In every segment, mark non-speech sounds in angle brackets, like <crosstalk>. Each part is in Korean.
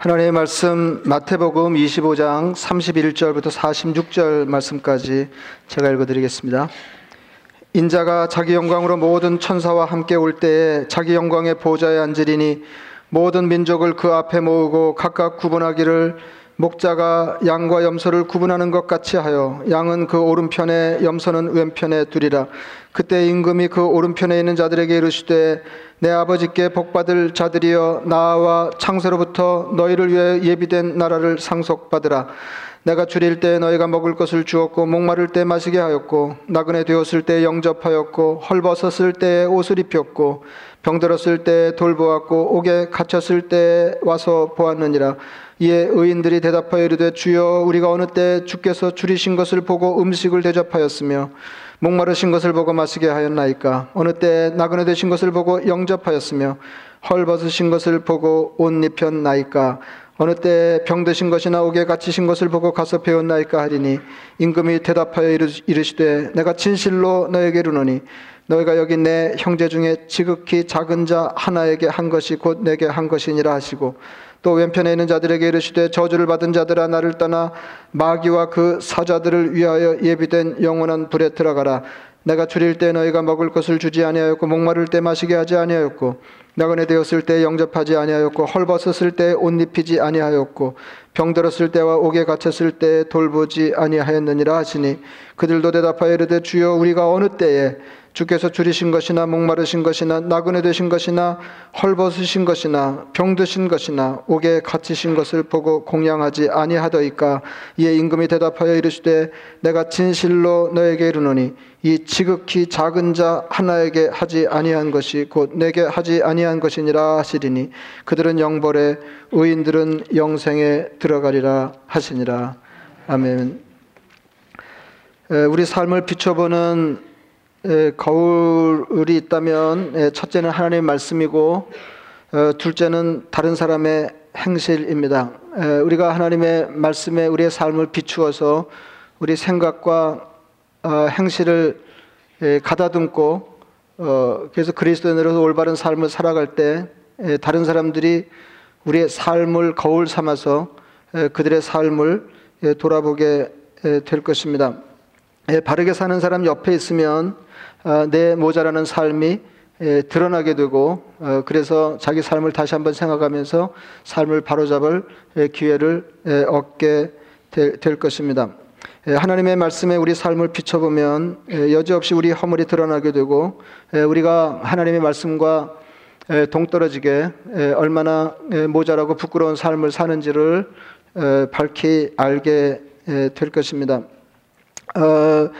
하나님의 말씀 마태복음 25장 31절부터 46절 말씀까지 제가 읽어드리겠습니다. 인자가 자기 영광으로 모든 천사와 함께 올 때에 자기 영광의 보좌에 앉으리니 모든 민족을 그 앞에 모으고 각각 구분하기를 목자가 양과 염소를 구분하는 것 같이 하여 양은 그 오른편에 염소는 왼편에 두리라. 그때 임금이 그 오른편에 있는 자들에게 이르시되 내 아버지께 복받을 자들이여 나와 창세로부터 너희를 위해 예비된 나라를 상속받으라. 내가 줄일 때 너희가 먹을 것을 주었고 목마를 때 마시게 하였고 나그네 되었을 때 영접하였고 헐벗었을 때 옷을 입혔고 병들었을 때 돌보았고 옥에 갇혔을 때 와서 보았느니라 이에 의인들이 대답하여 이르되 주여 우리가 어느 때 주께서 줄이신 것을 보고 음식을 대접하였으며 목마르신 것을 보고 마시게 하였나이까? 어느 때 나그네 되신 것을 보고 영접하였으며 헐벗으신 것을 보고 옷 입혔나이까? 어느 때 병드신 것이나 옥에 갇히신 것을 보고 가서 배웠나이까 하리니 임금이 대답하여 이르시되 내가 진실로 너에게 이르노니 너희가 여기 내 형제 중에 지극히 작은 자 하나에게 한 것이 곧 내게 한 것이니라 하시고 또 왼편에 있는 자들에게 이르시되 저주를 받은 자들아 나를 떠나 마귀와 그 사자들을 위하여 예비된 영원한 불에 들어가라. 내가 줄일 때 너희가 먹을 것을 주지 아니하였고 목마를 때 마시게 하지 아니하였고 나그네 되었을 때 영접하지 아니하였고 헐벗었을 때 옷 입히지 아니하였고 병들었을 때와 옥에 갇혔을 때 돌보지 아니하였느니라 하시니 그들도 대답하여 이르되 주여 우리가 어느 때에 주께서 줄이신 것이나 목마르신 것이나 나그네 되신 것이나 헐벗으신 것이나 병드신 것이나 옥에 갇히신 것을 보고 공양하지 아니하더이까 이에 임금이 대답하여 이르시되 내가 진실로 너에게 이르노니 이 지극히 작은 자 하나에게 하지 아니한 것이 곧 내게 하지 아니한 것이니라 하시리니 그들은 영벌에 의인들은 영생에 들어가리라 하시니라. 아멘. 우리 삶을 비춰보는 거울이 있다면 첫째는 하나님의 말씀이고 어, 둘째는 다른 사람의 행실입니다. 우리가 하나님의 말씀에 우리의 삶을 비추어서 우리 생각과 어, 행실을 가다듬고 어, 그래서 그리스도인으로서 올바른 삶을 살아갈 때 다른 사람들이 우리의 삶을 거울 삼아서 그들의 삶을 돌아보게 될 것입니다. 바르게 사는 사람 옆에 있으면 어, 내 모자라는 삶이 드러나게 되고 어, 그래서 자기 삶을 다시 한번 생각하면서 삶을 바로잡을 기회를 얻게 될 것입니다. 하나님의 말씀에 우리 삶을 비춰보면 여지없이 우리 허물이 드러나게 되고 우리가 하나님의 말씀과 동떨어지게 얼마나 모자라고 부끄러운 삶을 사는지를 밝히 알게 될 것입니다. 어,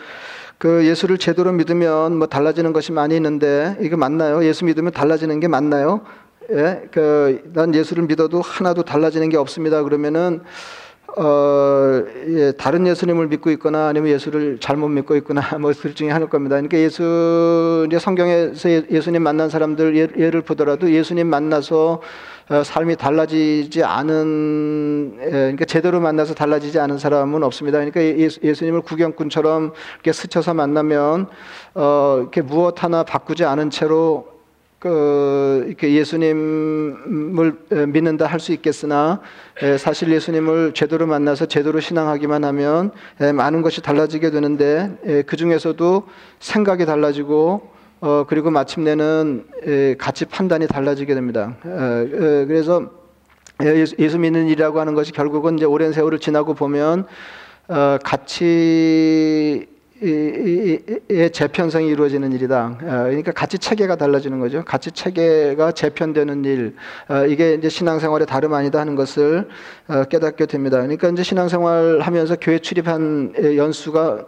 그 예수를 제대로 믿으면 뭐 달라지는 것이 많이 있는데 이게 맞나요? 예수 믿으면 달라지는 게 맞나요? 예, 그 난 예수를 믿어도 하나도 달라지는 게 없습니다. 그러면은 어, 예, 다른 예수님을 믿고 있거나 아니면 예수를 잘못 믿고 있거나 <laughs> 뭐 둘 중에 하나일 겁니다. 그러니까 예수 이제 성경에서 예, 예수님 만난 사람들 예, 예를 보더라도 예수님 만나서 어, 삶이 달라지지 않은 그러니까 제대로 만나서 달라지지 않은 사람은 없습니다. 그러니까 예수, 예수님을 구경꾼처럼 이렇게 스쳐서 만나면 어, 이렇게 무엇 하나 바꾸지 않은 채로 그 이렇게 예수님을 믿는다 할 수 있겠으나 사실 예수님을 제대로 만나서 제대로 신앙하기만 하면 많은 것이 달라지게 되는데 그 중에서도 생각이 달라지고 어, 그리고 마침내는 에, 가치 판단이 달라지게 됩니다. 어, 어, 그래서 예수, 예수, 믿는 일이라고 하는 것이 결국은 이제 오랜 세월을 지나고 보면 어, 가치 의 재편성이 이루어지는 일이다. 어, 그러니까 가치 체계가 달라지는 거죠. 가치 체계가 재편되는 일. 어, 이게 이제 신앙생활의 다름 아니다 하는 것을 어, 깨닫게 됩니다. 그러니까 이제 신앙생활 하면서 교회 출입한 연수가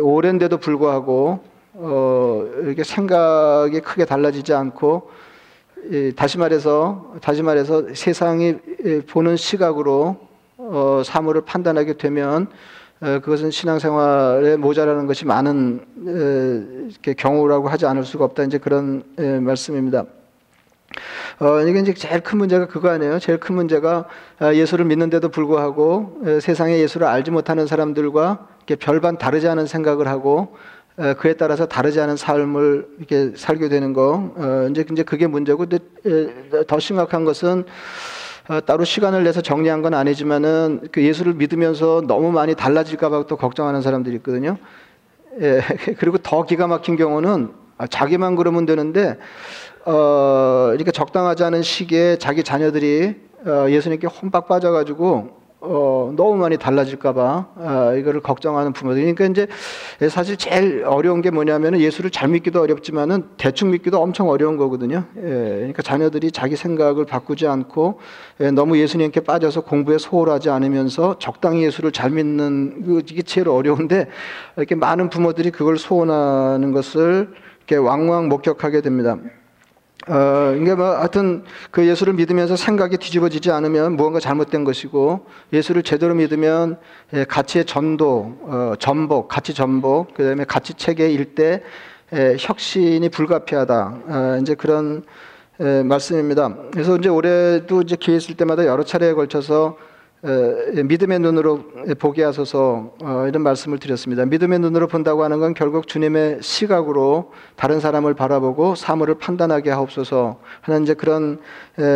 오랜데도 불구하고 어, 이렇게 생각이 크게 달라지지 않고 예, 다시 말해서 다시 말해서 세상이 보는 시각으로 어, 사물을 판단하게 되면 어, 그것은 신앙생활에 모자라는 것이 많은 에, 경우라고 하지 않을 수가 없다 이제 그런 에, 말씀입니다. 어, 이게 이제 제일 큰 문제가 그거 아니에요. 제일 큰 문제가 아, 예수를 믿는데도 불구하고 세상에 예수를 알지 못하는 사람들과 별반 다르지 않은 생각을 하고 그에 따라서 다르지 않은 삶을 이렇게 살게 되는 거 어, 이제 이제 그게 문제고 더 심각한 것은 어, 따로 시간을 내서 정리한 건 아니지만은 그 예수를 믿으면서 너무 많이 달라질까봐 또 걱정하는 사람들이 있거든요. 예, <laughs> 그리고 더 기가 막힌 경우는 아, 자기만 그러면 되는데 어, 이렇게 적당하지 않은 시기에 자기 자녀들이 어, 예수님께 혼박 빠져가지고 어, 너무 많이 달라질까봐 어, 이거를 걱정하는 부모들. 그러니까 이제 사실 제일 어려운 게 뭐냐면은 예수를 잘 믿기도 어렵지만은 대충 믿기도 엄청 어려운 거거든요. 예, 그러니까 자녀들이 자기 생각을 바꾸지 않고 예, 너무 예수님께 빠져서 공부에 소홀하지 않으면서 적당히 예수를 잘 믿는 그 이게 제일 어려운데 이렇게 많은 부모들이 그걸 소원하는 것을 이렇게 왕왕 목격하게 됩니다. 어, 이게 뭐, 하여튼 그 예수를 믿으면서 생각이 뒤집어지지 않으면 무언가 잘못된 것이고 예수를 제대로 믿으면 예, 가치의 전도, 어, 전복, 가치 전복, 그 다음에 가치 체계 일대 예, 혁신이 불가피하다. 어, 이제 그런 예, 말씀입니다. 그래서 이제 올해도 이제 기회 있을 때마다 여러 차례에 걸쳐서 믿음의 눈으로 보게 하소서 어, 이런 말씀을 드렸습니다. 믿음의 눈으로 본다고 하는 건 결국 주님의 시각으로 다른 사람을 바라보고 사물을 판단하게 하옵소서 하는 이제 그런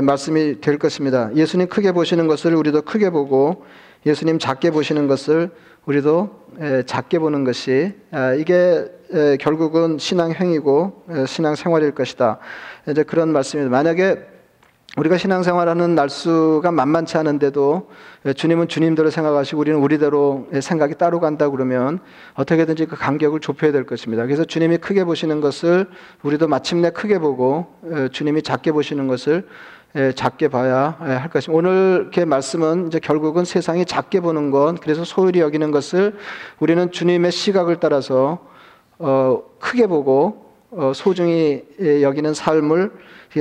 말씀이 될 것입니다. 예수님 크게 보시는 것을 우리도 크게 보고 예수님 작게 보시는 것을 우리도 작게 보는 것이 아, 이게 결국은 신앙 행위고 신앙 생활일 것이다. 이제 그런 말씀입니다. 만약에 우리가 신앙생활하는 날수가 만만치 않은데도 주님은 주님대로 생각하시고 우리는 우리대로 생각이 따로 간다 그러면 어떻게든지 그 간격을 좁혀야 될 것입니다. 그래서 주님이 크게 보시는 것을 우리도 마침내 크게 보고 주님이 작게 보시는 것을 작게 봐야 할 것입니다. 오늘 이렇게 말씀은 이제 결국은 세상이 작게 보는 것, 그래서 소홀히 여기는 것을 우리는 주님의 시각을 따라서 어, 크게 보고 어, 소중히 여기는 삶을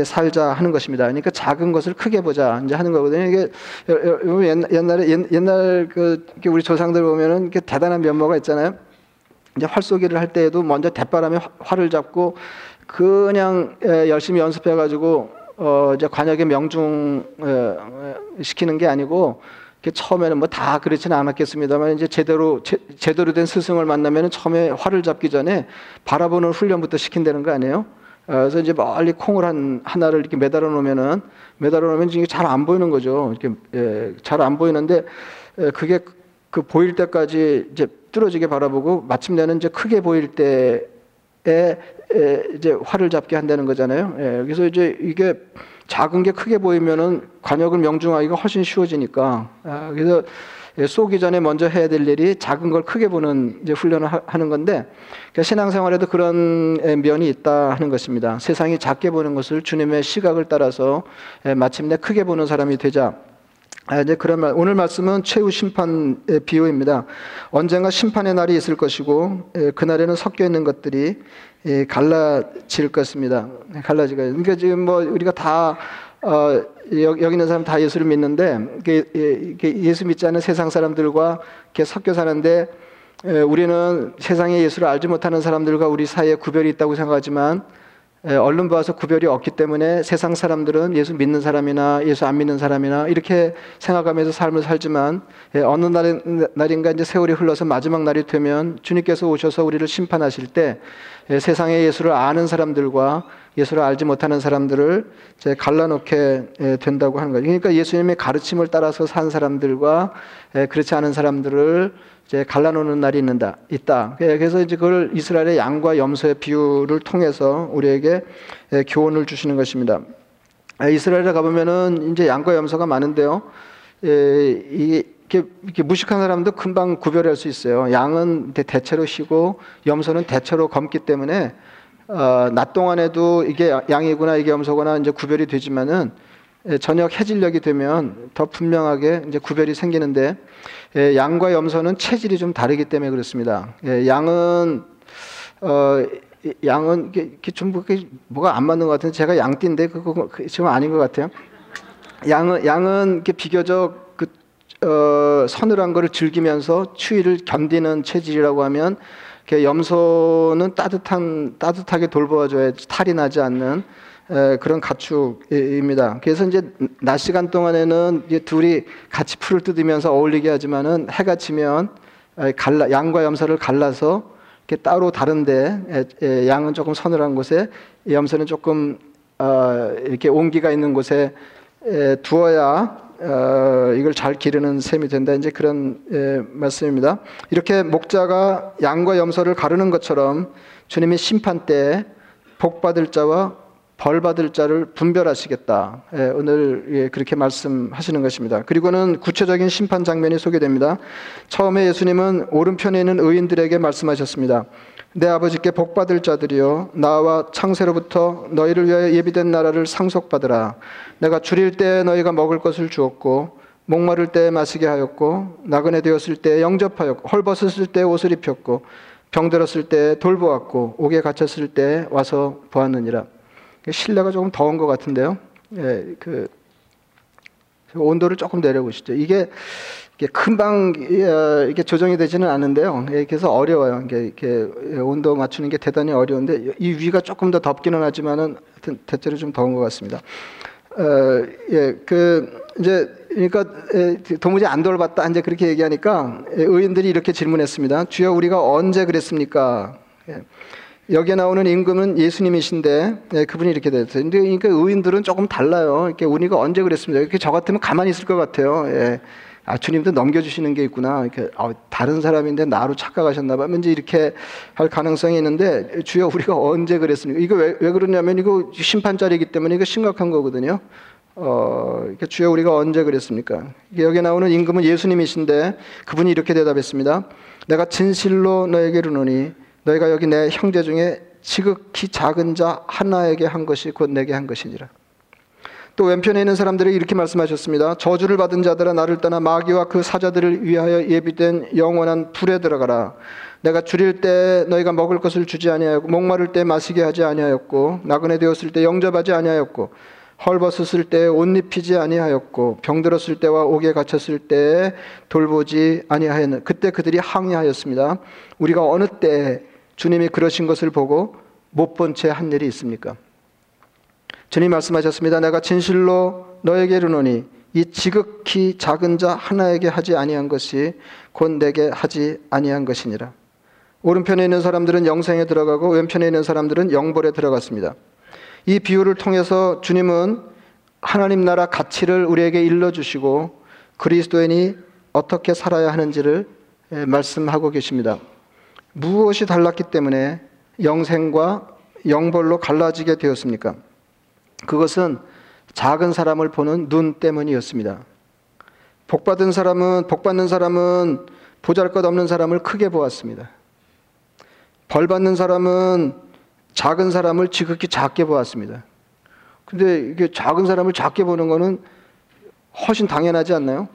살자 하는 것입니다. 그러니까 작은 것을 크게 보자 이제 하는 거거든요. 이게 옛날에 옛날 그 우리 조상들 보면은 이렇게 대단한 면모가 있잖아요. 이제 활 쏘기를 할 때에도 먼저 대바람에 활을 잡고 그냥 열심히 연습해 가지고 어 이제 관역에 명중 시키는 게 아니고 처음에는 뭐 다 그렇지는 않았겠습니다만 이제 제대로 제, 제대로 된 스승을 만나면 처음에 활을 잡기 전에 바라보는 훈련부터 시킨다는 거 아니에요? 어, 그래서 이제 멀리 콩을 한 하나를 이렇게 매달아 놓으면은 매달아 놓으면 이게 잘 안 보이는 거죠. 이렇게 예, 잘안 보이는데 예, 그게 그 보일 때까지 이제 뚫어지게 바라보고 마침내는 이제 크게 보일 에, 이제 활을 잡게 한다는 거잖아요. 예, 그래서 이제 이게 작은 게 크게 보이면은 관역을 명중하기가 훨씬 쉬워지니까. 아, 그래서 예, 쏘기 전에 먼저 해야 될 일이 작은 걸 크게 보는 이제 훈련을 하는 건데 그러니까 신앙생활에도 그런 면이 있다 하는 것입니다. 세상이 작게 보는 것을 주님의 시각을 따라서 마침내 크게 보는 사람이 되자. 아, 이제 그런 말, 오늘 말씀은 최후 심판 비유입니다. 언젠가 심판의 날이 있을 것이고, 그날에는 섞여 있는 것들이 갈라질 것입니다. 갈라지가. 그러니까 지금 뭐 우리가 다 어, 여기 있는 사람 다 예수를 믿는데 예수 믿지 않은 세상 사람들과 이렇게 섞여 사는데 우리는 세상에 예수를 알지 못하는 사람들과 우리 사이에 구별이 있다고 생각하지만 얼른 봐서 구별이 없기 때문에 세상 사람들은 예수 믿는 사람이나 예수 안 믿는 사람이나 이렇게 생각하면서 삶을 살지만 어느 날인가 이제 세월이 흘러서 마지막 날이 되면 주님께서 오셔서 우리를 심판하실 때 세상에 예수를 아는 사람들과 예수를 알지 못하는 사람들을 갈라놓게 된다고 하는 거죠. 그러니까 예수님의 가르침을 따라서 산 사람들과 그렇지 않은 사람들을 갈라놓는 날이 있는다, 있다. 그래서 이제 그걸 이스라엘의 양과 염소의 비유를 통해서 우리에게 교훈을 주시는 것입니다. 이스라엘에 가보면은 이제 양과 염소가 많은데요. 이렇게, 무식한 사람도 금방 구별할 수 있어요. 양은 대체로 쉬고 염소는 대체로 검기 때문에 어, 낮 동안에도 이게 양이구나 이게 염소구나 이제 구별이 되지만은 예, 저녁 해질녘이 되면 더 분명하게 이제 구별이 생기는데 예, 양과 염소는 체질이 좀 다르기 때문에 그렇습니다. 예, 양은 어 양은 이게 좀 뭐가 안 맞는 것 같은데 제가 양띠인데 그거 그 지금 아닌 것 같아요. 양은 양은 이렇게 비교적 그 어, 서늘한 거를 즐기면서 추위를 견디는 체질이라고 하면 염소는 따뜻한 따뜻하게 돌보아줘야 탈이 나지 않는 그런 가축입니다. 그래서 이제 낮 시간 동안에는 둘이 같이 풀을 뜯으면서 어울리게 하지만은 해가 지면 갈라, 양과 염소를 갈라서 이렇게 따로 다른데 양은 조금 서늘한 곳에 염소는 조금 어, 이렇게 온기가 있는 곳에 에, 두어야 어, 이걸 잘 기르는 셈이 된다. 이제 그런 에, 말씀입니다. 이렇게 목자가 양과 염소를 가르는 것처럼 주님이 심판 때 복 받을 자와 벌 받을 자를 분별하시겠다. 예, 오늘 예, 그렇게 말씀하시는 것입니다. 그리고는 구체적인 심판 장면이 소개됩니다. 처음에 예수님은 오른편에 있는 의인들에게 말씀하셨습니다. 내 아버지께 복 받을 자들이여 나와 창세로부터 너희를 위하여 예비된 나라를 상속받으라. 내가 줄일 때 너희가 먹을 것을 주었고 목마를 때 마시게 하였고 나그네 되었을 때 영접하였고 헐벗었을 때 옷을 입혔고 병들었을 때 돌보았고 옥에 갇혔을 때 와서 보았느니라. 실내가 조금 더운 것 같은데요. 예, 그 온도를 조금 내려보시죠. 이게 금방 어, 이게 조정이 되지는 않는데요. 예, 그래서 어려워요. 이렇게 온도 맞추는 게 대단히 어려운데 이 위가 조금 더 덥기는 하지만은 하여튼 대체로 좀 더운 것 같습니다. 어, 예, 그 이제 그러니까 도무지 안 돌봤다 이제 그렇게 얘기하니까 의인들이 이렇게 질문했습니다. 주여 우리가 언제 그랬습니까? 예. 여기에 나오는 임금은 예수님이신데 예, 그분이 이렇게 됐어요. 그러니까 의인들은 조금 달라요. 이렇게 우리가 언제 그랬습니까? 이렇게 저 같으면 가만히 있을 것 같아요. 예. 아 주님도 넘겨주시는 게 있구나. 이렇게 아, 다른 사람인데 나로 착각하셨나 봐. 왠지 이렇게 할 가능성이 있는데 주여 우리가 언제 그랬습니까? 이거 왜, 왜 그러냐면 이거 심판자리이기 때문에 이거 심각한 거거든요. 어, 주여 우리가 언제 그랬습니까? 여기 나오는 임금은 예수님이신데 그분이 이렇게 대답했습니다. 내가 진실로 너에게 이르노니 너희가 여기 내 형제 중에 지극히 작은 자 하나에게 한 것이 곧 내게 한 것이니라. 또 왼편에 있는 사람들에게 이렇게 말씀하셨습니다. 저주를 받은 자들아 나를 떠나 마귀와 그 사자들을 위하여 예비된 영원한 불에 들어가라. 내가 줄일 때 너희가 먹을 것을 주지 아니하였고 목마를 때 마시게 하지 아니하였고 나그네 되었을 때 영접하지 아니하였고 헐벗었을 때 옷 입히지 아니하였고 병들었을 때와 옥에 갇혔을 때 돌보지 아니하였는 그때 그들이 항의하였습니다. 우리가 어느 때 주님이 그러신 것을 보고 못 본 채 한 일이 있습니까? 주님 말씀하셨습니다. 내가 진실로 너에게 이르노니 이 지극히 작은 자 하나에게 하지 아니한 것이 곧 내게 하지 아니한 것이니라. 오른편에 있는 사람들은 영생에 들어가고 왼편에 있는 사람들은 영벌에 들어갔습니다. 이 비유를 통해서 주님은 하나님 나라 가치를 우리에게 일러주시고 그리스도인이 어떻게 살아야 하는지를 말씀하고 계십니다. 무엇이 달랐기 때문에 영생과 영벌로 갈라지게 되었습니까? 그것은 작은 사람을 보는 눈 때문이었습니다. 복 받은 사람은 복 받는 사람은 보잘것 없는 사람을 크게 보았습니다. 벌 받는 사람은 작은 사람을 지극히 작게 보았습니다. 근데 이게 작은 사람을 작게 보는 거는 훨씬 당연하지 않나요?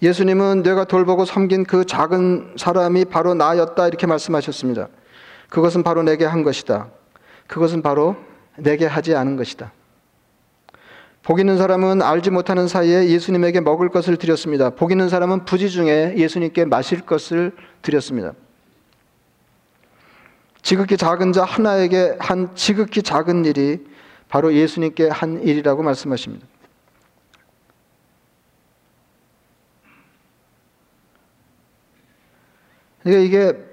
예수님은 내가 돌보고 섬긴 그 작은 사람이 바로 나였다 이렇게 말씀하셨습니다. 그것은 바로 내게 한 것이다. 그것은 바로 내게 하지 않은 것이다. 복 있는 사람은 알지 못하는 사이에 예수님에게 먹을 것을 드렸습니다. 복 있는 사람은 부지 중에 예수님께 마실 것을 드렸습니다. 지극히 작은 자 하나에게 한 지극히 작은 일이 바로 예수님께 한 일이라고 말씀하십니다. 그러니까 이게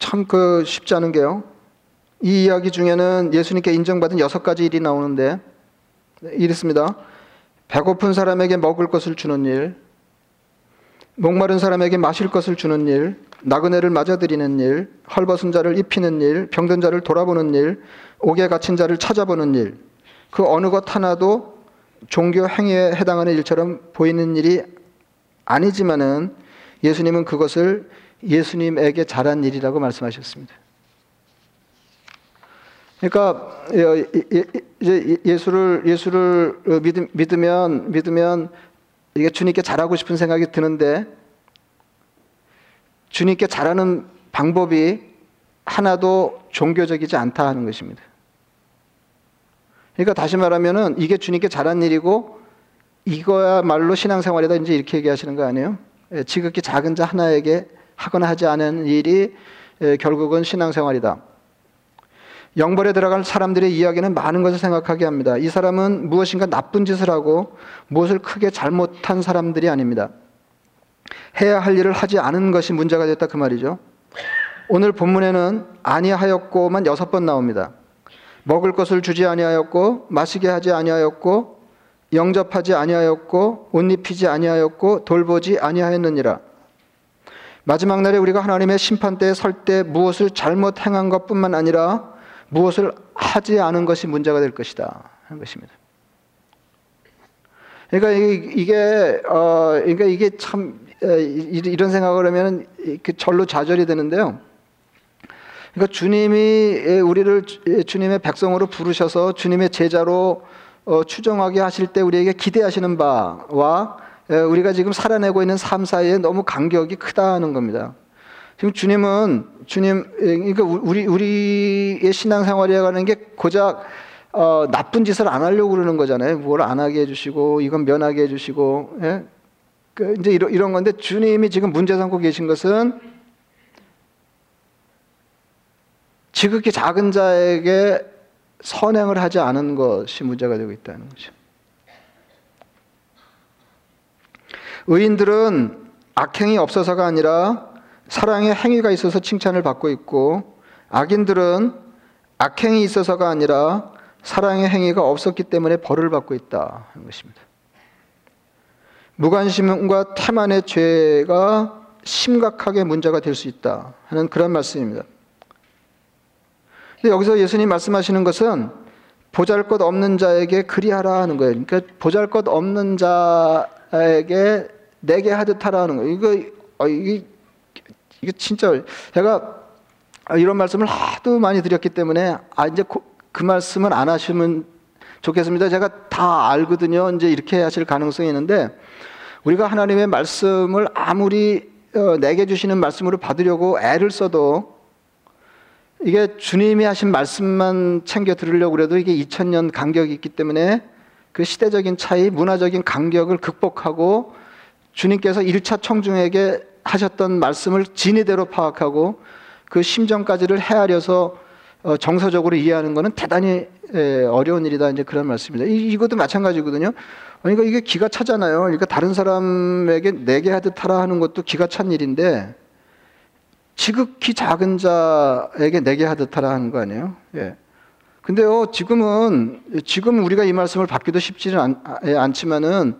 참 그 쉽지 않은 게요. 이 이야기 중에는 예수님께 인정받은 여섯 가지 일이 나오는데 이렇습니다. 배고픈 사람에게 먹을 것을 주는 일, 목마른 사람에게 마실 것을 주는 일, 나그네를 맞아들이는 일, 헐벗은 자를 입히는 일, 병든 자를 돌아보는 일, 옥에 갇힌 자를 찾아보는 일, 그 어느 것 하나도 종교 행위에 해당하는 일처럼 보이는 일이 아니지만은 예수님은 그것을 예수님에게 잘한 일이라고 말씀하셨습니다. 그러니까 이제 예수를 예수를 믿으면 믿으면 이게 주님께 잘하고 싶은 생각이 드는데 주님께 잘하는 방법이 하나도 종교적이지 않다 하는 것입니다. 그러니까 다시 말하면은 이게 주님께 잘한 일이고 이거야말로 신앙생활이다 이제 이렇게 얘기하시는 거 아니에요? 예, 지극히 작은 자 하나에게 하거나 하지 않은 일이 예, 결국은 신앙생활이다. 영벌에 들어갈 사람들의 이야기는 많은 것을 생각하게 합니다. 이 사람은 무엇인가 나쁜 짓을 하고 무엇을 크게 잘못한 사람들이 아닙니다. 해야 할 일을 하지 않은 것이 문제가 됐다 그 말이죠. 오늘 본문에는 아니하였고만 여섯 번 나옵니다. 먹을 것을 주지 아니하였고 마시게 하지 아니하였고 영접하지 아니하였고 옷 입히지 아니하였고 돌보지 아니하였느니라. 마지막 날에 우리가 하나님의 심판대에 설 때 무엇을 잘못 행한 것뿐만 아니라 무엇을 하지 않은 것이 문제가 될 것이다 하는 것입니다. 그러니까 이게 어 그러니까 이게 참 이런 생각을 하면 그 절로 좌절이 되는데요. 그러니까 주님이 우리를 주님의 백성으로 부르셔서 주님의 제자로 어, 추정하게 하실 때 우리에게 기대하시는 바와 우리가 지금 살아내고 있는 삶 사이에 너무 간격이 크다는 겁니다. 지금 주님은 주님 그러니까 우리 우리의 신앙생활이라고 하는 게 고작 어, 나쁜 짓을 안 하려고 그러는 거잖아요. 뭘 안 하게 해주시고 이건 면하게 해주시고 예? 그 이제 이런, 이런 건데 주님이 지금 문제 삼고 계신 것은 지극히 작은 자에게 선행을 하지 않은 것이 문제가 되고 있다는 거죠. 의인들은 악행이 없어서가 아니라 사랑의 행위가 있어서 칭찬을 받고 있고 악인들은 악행이 있어서가 아니라 사랑의 행위가 없었기 때문에 벌을 받고 있다 하는 것입니다. 무관심과 태만의 죄가 심각하게 문제가 될 수 있다 하는 그런 말씀입니다. 근데 여기서 예수님 말씀하시는 것은 보잘 것 없는 자에게 그리하라 하는 거예요. 그러니까 보잘 것 없는 자에게 내게 하듯 하라 하는 거예요. 이거, 어, 이게, 이게 진짜 제가 이런 말씀을 하도 많이 드렸기 때문에 아, 이제 그 말씀은 안 하시면 좋겠습니다. 제가 다 알거든요. 이제 이렇게 하실 가능성이 있는데 우리가 하나님의 말씀을 아무리 어, 내게 주시는 말씀으로 받으려고 애를 써도 이게 주님이 하신 말씀만 챙겨 들으려고 그래도 이게 2000년 간격이 있기 때문에 그 시대적인 차이, 문화적인 간격을 극복하고 주님께서 1차 청중에게 하셨던 말씀을 진의대로 파악하고 그 심정까지를 헤아려서 어, 정서적으로 이해하는 것은 대단히 어려운 일이다. 이제 그런 말씀입니다. 이것도 마찬가지거든요. 그러니까 이게 기가 차잖아요. 그러니까 다른 사람에게 내게 하듯 하라 하는 것도 기가 찬 일인데 지극히 작은 자에게 내게 하듯 하라 하는 거 아니에요? 예. 근데요, 지금은, 지금 우리가 이 말씀을 받기도 쉽지는 않, 예, 않지만은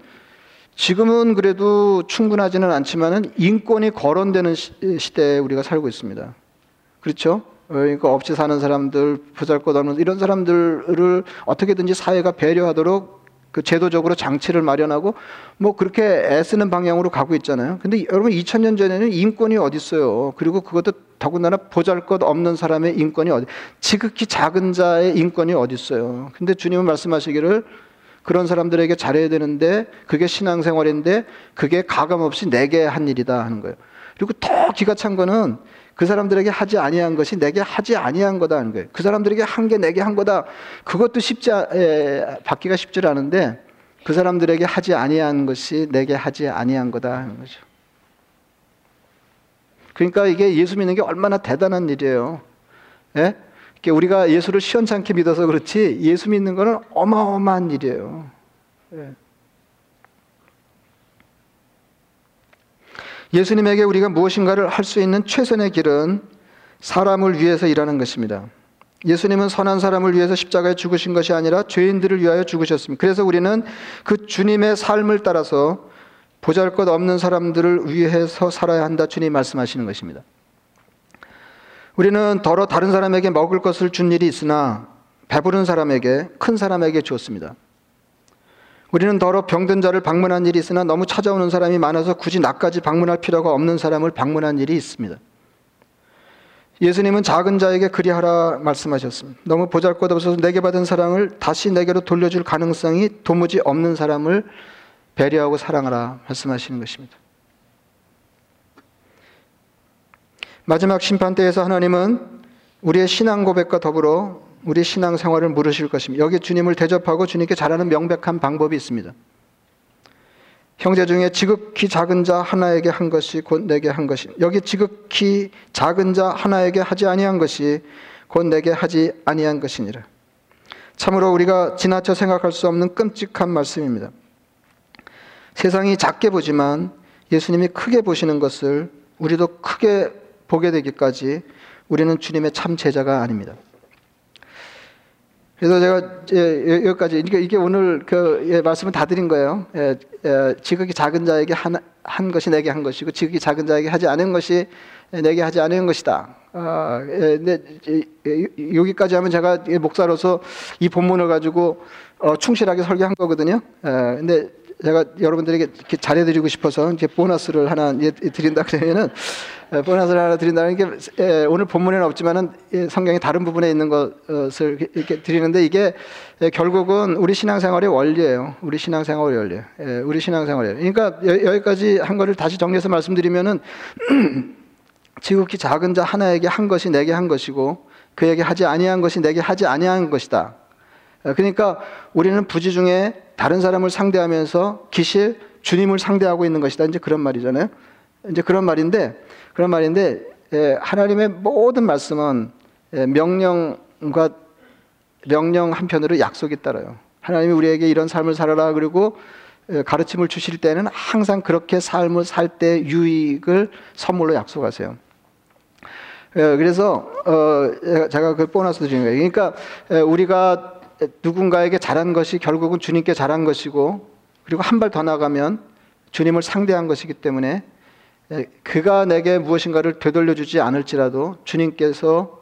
지금은 그래도 충분하지는 않지만은 인권이 거론되는 시, 대에 우리가 살고 있습니다. 그렇죠? 그러니까 없이 사는 사람들, 부잘것 없는 이런 사람들을 어떻게든지 사회가 배려하도록 그 제도적으로 장치를 마련하고 뭐 그렇게 애쓰는 방향으로 가고 있잖아요. 근데 여러분 2000년 전에는 인권이 어디 있어요? 그리고 그것도 더군다나 보잘것 없는 사람의 인권이 어디 지극히 작은 자의 인권이 어디 있어요? 근데 주님은 말씀하시기를 그런 사람들에게 잘해야 되는데 그게 신앙생활인데 그게 가감 없이 내게 한 일이다 하는 거예요. 그리고 더 기가 찬 거는 그 사람들에게 하지 아니한 것이 내게 하지 아니한 거다 하는 거예요. 그 사람들에게 한 게 내게 한 거다. 그것도 쉽지 에, 받기가 쉽지 않은데 그 사람들에게 하지 아니한 것이 내게 하지 아니한 거다 하는 거죠. 그러니까 이게 예수 믿는 게 얼마나 대단한 일이에요. 예? 우리가 예수를 시원찮게 믿어서 그렇지 예수 믿는 거는 어마어마한 일이에요. 예. 예수님에게 우리가 무엇인가를 할 수 있는 최선의 길은 사람을 위해서 일하는 것입니다. 예수님은 선한 사람을 위해서 십자가에 죽으신 것이 아니라 죄인들을 위하여 죽으셨습니다. 그래서 우리는 그 주님의 삶을 따라서 보잘 것 없는 사람들을 위해서 살아야 한다. 주님 말씀하시는 것입니다. 우리는 더러 다른 사람에게 먹을 것을 준 일이 있으나 배부른 사람에게 큰 사람에게 주었습니다. 우리는 더러 병든 자를 방문한 일이 있으나 너무 찾아오는 사람이 많아서 굳이 나까지 방문할 필요가 없는 사람을 방문한 일이 있습니다. 예수님은 작은 자에게 그리하라 말씀하셨습니다. 너무 보잘것없어서 내게 받은 사랑을 다시 내게로 돌려줄 가능성이 도무지 없는 사람을 배려하고 사랑하라 말씀하시는 것입니다. 마지막 심판 때에서 하나님은 우리의 신앙 고백과 더불어 우리 신앙 생활을 물으실 것입니다. 여기 주님을 대접하고 주님께 잘하는 명백한 방법이 있습니다. 형제 중에 지극히 작은 자 하나에게 한 것이 곧 내게 한 것이 여기 지극히 작은 자 하나에게 하지 아니한 것이 곧 내게 하지 아니한 것이니라. 참으로 우리가 지나쳐 생각할 수 없는 끔찍한 말씀입니다. 세상이 작게 보지만 예수님이 크게 보시는 것을 우리도 크게 보게 되기까지 우리는 주님의 참 제자가 아닙니다. 그래서 제가 예, 여기까지 이게, 오늘 그 예, 말씀을 다 드린 거예요. 예, 예, 지극히 작은 자에게 한, 한 것이 내게 한 것이고 지극히 작은 자에게 하지 않은 것이 내게 하지 않은 것이다. 아, 여기까지 하면 제가 목사로서 이 본문을 가지고 어, 충실하게 설교한 거거든요. 예, 근데 제가 여러분들에게 이렇게 잘해드리고 싶어서 이제 보너스를 하나 드린다 그러면은 보너스를 하나 드린다는 게 오늘 본문에는 없지만은 성경의 다른 부분에 있는 것을 이렇게 드리는데 이게 결국은 우리 신앙생활의 원리예요. 우리 신앙생활의 원리. 우리 신앙생활이에요. 그러니까 여기까지 한 거를 다시 정리해서 말씀드리면은 <clears throat> 지극히 작은 자 하나에게 한 것이 내게 한 것이고 그에게 하지 아니한 것이 내게 하지 아니한 것이다. 그러니까 우리는 부지 중에 다른 사람을 상대하면서 기실 주님을 상대하고 있는 것이다. 이제 그런 말이잖아요. 이제 그런 말인데 그런 말인데 예, 하나님의 모든 말씀은 예, 명령과 명령 한편으로 약속이 따라요. 하나님이 우리에게 이런 삶을 살아라 그리고 예, 가르침을 주실 때는 항상 그렇게 삶을 살 때 유익을 선물로 약속하세요. 그래서 어, 제가 그 보너스 드리는 거예요. 그러니까 우리가 누군가에게 잘한 것이 결국은 주님께 잘한 것이고 그리고 한 발 더 나가면 주님을 상대한 것이기 때문에 그가 내게 무엇인가를 되돌려 주지 않을지라도 주님께서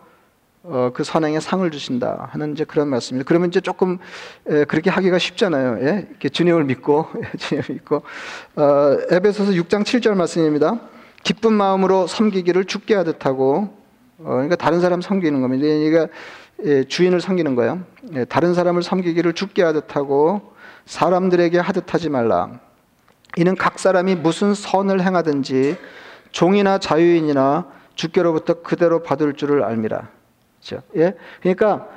어, 그 선행에 상을 주신다 하는 이제 그런 말씀입니다. 그러면 이제 조금 그렇게 하기가 쉽잖아요. 예? 이렇게 주님을 믿고 <laughs> 주님을 믿고 어, 에베소서 6장 7절 말씀입니다. 기쁜 마음으로 섬기기를 죽게 하듯 하고 어, 그러니까 다른 사람 섬기는 겁니다. 그러니까 예, 주인을 섬기는 거예요. 예, 다른 사람을 섬기기를 죽게 하듯 하고 사람들에게 하듯 하지 말라. 이는 각 사람이 무슨 선을 행하든지 종이나 자유인이나 주께로부터 그대로 받을 줄을 알미라. 그렇죠? 예? 그러니까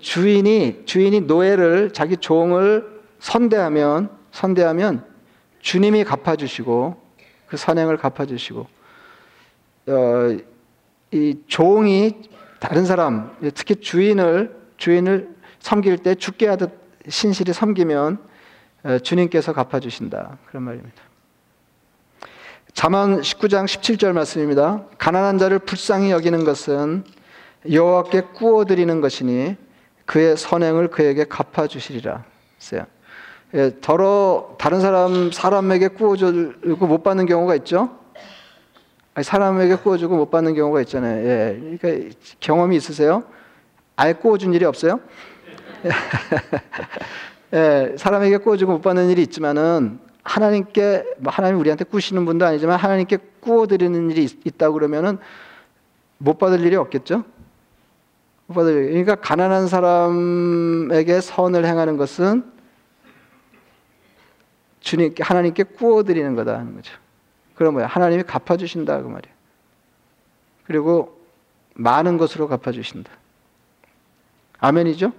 주인이 주인이 노예를 자기 종을 선대하면 선대하면 주님이 갚아주시고 그 선행을 갚아주시고 어, 이 종이 다른 사람, 특히 주인을 주인을 섬길 때 죽게 하듯 신실히 섬기면 어, 주님께서 갚아주신다. 그런 말입니다. 자만 19장 17절 말씀입니다. 가난한 자를 불쌍히 여기는 것은 여호와께 구워 드리는 것이니 그의 선행을 그에게 갚아 주시리라. 예, 더러 다른 사람 사람에게 구워 주고 못 받는 경우가 있죠. 사람에게 구워주고 못 받는 경우가 있잖아요. 예. 그러니까 경험이 있으세요? 아예 구워준 일이 없어요? <laughs> 예, 사람에게 구워주고 못 받는 일이 있지만은 하나님께 뭐 하나님 우리한테 꾸시는 분도 아니지만 하나님께 구워드리는 일이 있, 다 그러면은 못 받을 일이 없겠죠? 못 받을 일. 그러니까 가난한 사람에게 선을 행하는 것은 주님께 하나님께 구워드리는 거다 하는 거죠. 그럼 뭐야? 하나님이 갚아주신다 그 말이에요. 그리고 많은 것으로 갚아주신다. 아멘이죠?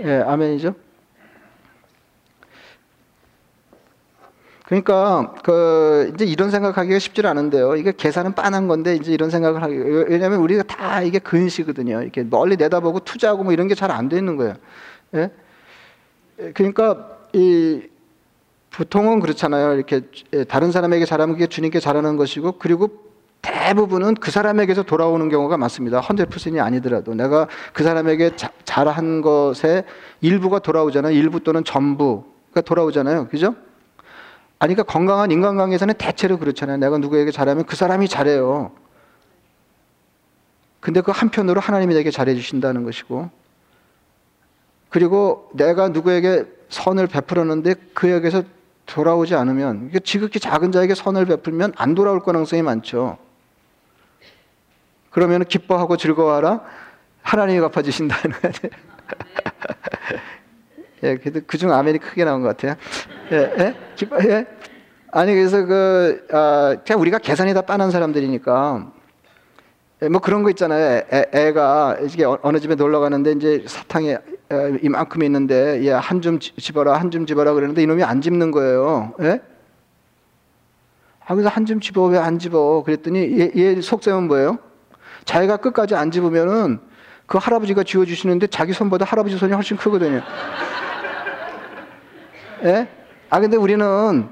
예, 네, 아멘이죠? 그러니까 그 이제 이런 생각하기가 쉽지 않은데요. 이게 계산은 빤한 건데 이제 이런 생각을 하기 왜냐하면 우리가 다 이게 근시거든요. 이렇게 멀리 내다보고 투자하고 뭐 이런 게 잘 안 되는 거예요. 예? 그러니까 이 보통은 그렇잖아요. 이렇게 예, 다른 사람에게 잘하면 그게 주님께 잘하는 것이고 그리고 대부분은 그 사람에게서 돌아오는 경우가 많습니다. 100%이 아니더라도 내가 그 사람에게 자, 잘한 것에 일부가 돌아오잖아요. 일부 또는 전부가 돌아오잖아요. 그죠? 아니, 그러니까 건강한 인간관계에서는 대체로 그렇잖아요. 내가 누구에게 잘하면 그 사람이 잘해요. 근데 그 한편으로 하나님이 내게 잘해 주신다는 것이고 그리고 내가 누구에게 선을 베풀었는데 그에게서 돌아오지 않으면 지극히 작은 자에게 선을 베풀면 안 돌아올 가능성이 많죠. 그러면 기뻐하고 즐거워하라. 하나님이 갚아주신다는 거예요. <laughs> 예, 그래도 그중 아멘이 크게 나온 것 같아요. 예, 예, 기뻐, 예. 아니 그래서 그 아, 그냥 우리가 계산이 다 빠는 사람들이니까 예, 뭐 그런 거 있잖아요. 애, 가 이게 어느 집에 놀러 가는데 이제 사탕에 이만큼 있는데 예, 한줌 집어라 한 줌 집어라 그러는데 이놈이 안 집는 거예요. 예? 아 그래서 한 줌 집어 왜 안 집어? 그랬더니 얘, 얘 속셈은 뭐예요? 자기가 끝까지 안 집으면은 그 할아버지가 지워주시는데 자기 손보다 할아버지 손이 훨씬 크거든요. 예? 아 근데 우리는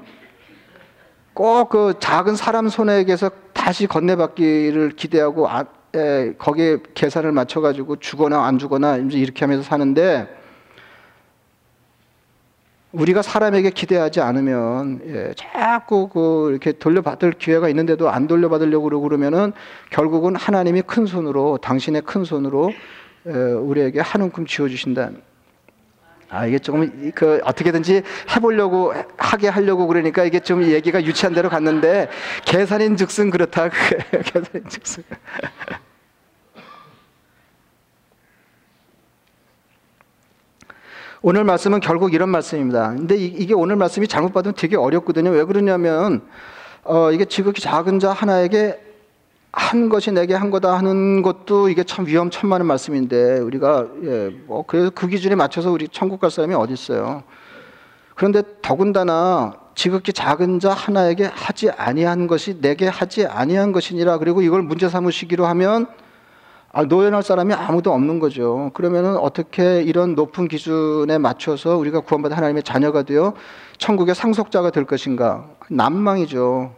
꼭 그 작은 사람 손에게서 다시 건네받기를 기대하고 아, 에, 거기에 계산을 맞춰가지고 주거나 안 주거나 이렇게 하면서 사는데 우리가 사람에게 기대하지 않으면 예, 자꾸 그 이렇게 돌려받을 기회가 있는데도 안 돌려받으려고 그러면은 결국은 하나님이 큰 손으로 당신의 큰 손으로 예, 우리에게 한 움큼 쥐어 주신다. 아 이게 조금 그 어떻게든지 해보려고 하게 하려고 그러니까 이게 좀 얘기가 유치한 대로 갔는데 계산인 즉슨 그렇다. <laughs> 계산인 즉슨. 오늘 말씀은 결국 이런 말씀입니다. 근데 이, 게 오늘 말씀이 잘못 받으면 되게 어렵거든요. 왜 그러냐면 어, 이게 지극히 작은 자 하나에게 한 것이 내게 한 거다 하는 것도 이게 참 위험천만한 말씀인데 우리가 예, 뭐 그래서 그 기준에 맞춰서 우리 천국 갈 사람이 어디 있어요? 그런데 더군다나 지극히 작은 자 하나에게 하지 아니한 것이 내게 하지 아니한 것이니라 그리고 이걸 문제 삼으시기로 하면 아, 노연할 사람이 아무도 없는 거죠. 그러면은 어떻게 이런 높은 기준에 맞춰서 우리가 구원받은 하나님의 자녀가 되어 천국의 상속자가 될 것인가? 난망이죠.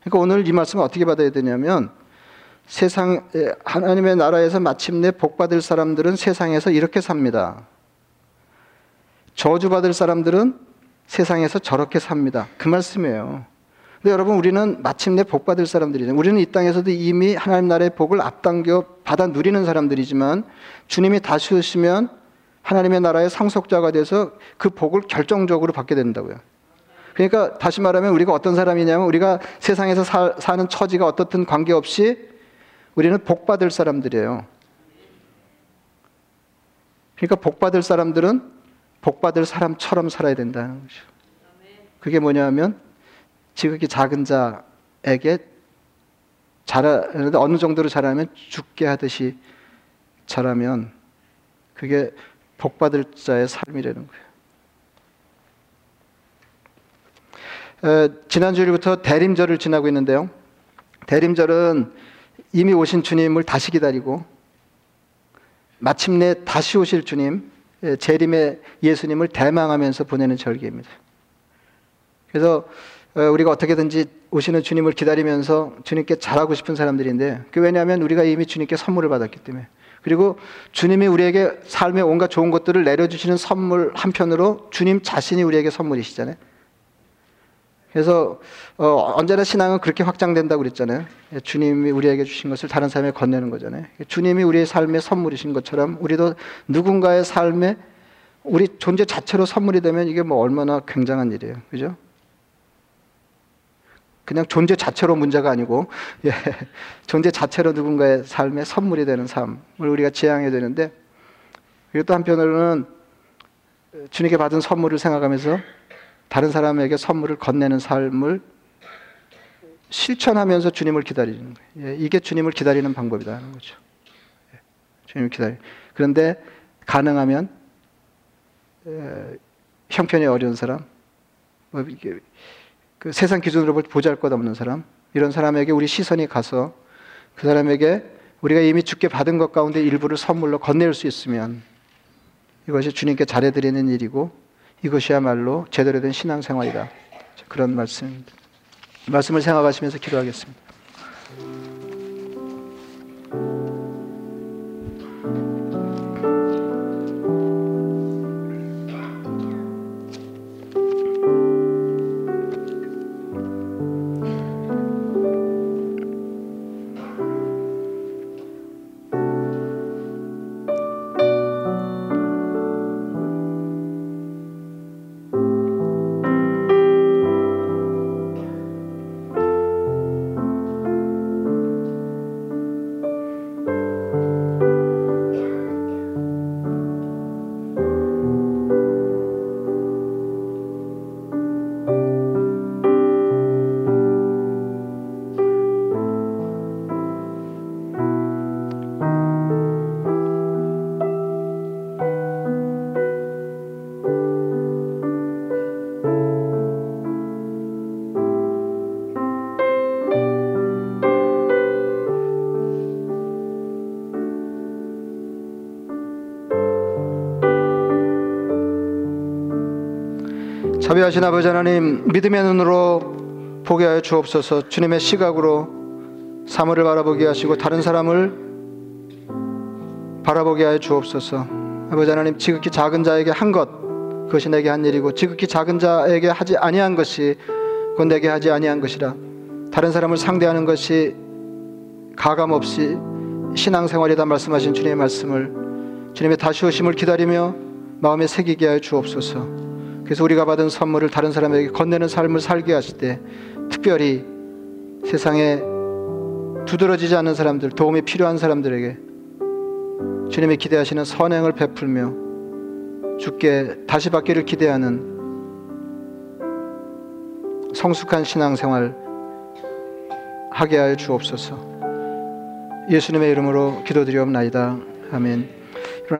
그러니까 오늘 이 말씀을 어떻게 받아야 되냐면 세상 하나님의 나라에서 마침내 복 받을 사람들은 세상에서 이렇게 삽니다. 저주 받을 사람들은 세상에서 저렇게 삽니다. 그 말씀이에요. 근데 여러분 우리는 마침내 복 받을 사람들이죠. 우리는 이 땅에서도 이미 하나님 나라의 복을 앞당겨 받아 누리는 사람들이지만 주님이 다시 오시면 하나님의 나라의 상속자가 돼서 그 복을 결정적으로 받게 된다고요. 그러니까 다시 말하면 우리가 어떤 사람이냐면 우리가 세상에서 사, 사는 처지가 어떻든 관계없이 우리는 복 받을 사람들이에요. 그러니까 복 받을 사람들은 복 받을 사람처럼 살아야 된다는 거죠. 그게 뭐냐면 지극히 작은 자에게 자라 어느 정도로 자라면 죽게 하듯이 자라면 그게 복 받을 자의 삶이라는 거예요. 에, 지난 주일부터 대림절을 지나고 있는데요. 대림절은 이미 오신 주님을 다시 기다리고 마침내 다시 오실 주님, 재림의 예수님을 대망하면서 보내는 절기입니다. 그래서 어, 우리가 어떻게든지 오시는 주님을 기다리면서 주님께 잘하고 싶은 사람들인데 그 왜냐하면 우리가 이미 주님께 선물을 받았기 때문에 그리고 주님이 우리에게 삶의 온갖 좋은 것들을 내려주시는 선물 한편으로 주님 자신이 우리에게 선물이시잖아요. 그래서 어, 언제나 신앙은 그렇게 확장된다고 그랬잖아요. 주님이 우리에게 주신 것을 다른 사람에 건네는 거잖아요. 주님이 우리의 삶의 선물이신 것처럼 우리도 누군가의 삶에 우리 존재 자체로 선물이 되면 이게 뭐 얼마나 굉장한 일이에요. 그죠? 그냥 존재 자체로 문제가 아니고 예, 존재 자체로 누군가의 삶에 선물이 되는 삶을 우리가 지향해야 되는데 그리고 또 한편으로는 주님께 받은 선물을 생각하면서 다른 사람에게 선물을 건네는 삶을 실천하면서 주님을 기다리는 거예요. 예, 이게 주님을 기다리는 방법이다 하는 거죠. 예, 주님을 기다리. 그런데 가능하면 예, 형편이 어려운 사람, 뭐 이게 그 세상 기준으로 볼 보잘 것 없는 사람, 이런 사람에게 우리 시선이 가서 그 사람에게 우리가 이미 죽게 받은 것 가운데 일부를 선물로 건네줄 수 있으면 이것이 주님께 잘해드리는 일이고 이것이야말로 제대로 된 신앙생활이다. 그런 말씀입니다. 말씀을 생각하시면서 기도하겠습니다. 자비하신 아버지 하나님 믿음의 눈으로 보게 하여 주옵소서. 주님의 시각으로 사물을 바라보게 하시고 다른 사람을 바라보게 하여 주옵소서. 아버지 하나님 지극히 작은 자에게 한 것 그것이 내게 한 일이고 지극히 작은 자에게 하지 아니한 것이 곧 내게 하지 아니한 것이라. 다른 사람을 상대하는 것이 가감 없이 신앙생활이다 말씀하신 주님의 말씀을 주님의 다시 오심을 기다리며 마음에 새기게 하여 주옵소서. 그래서 우리가 받은 선물을 다른 사람에게 건네는 삶을 살게 하실 때 특별히 세상에 두드러지지 않는 사람들, 도움이 필요한 사람들에게 주님의 기대하시는 선행을 베풀며 주께 다시 받기를 기대하는 성숙한 신앙생활 하게 하여 주옵소서. 예수님의 이름으로 기도드리옵나이다. 아멘.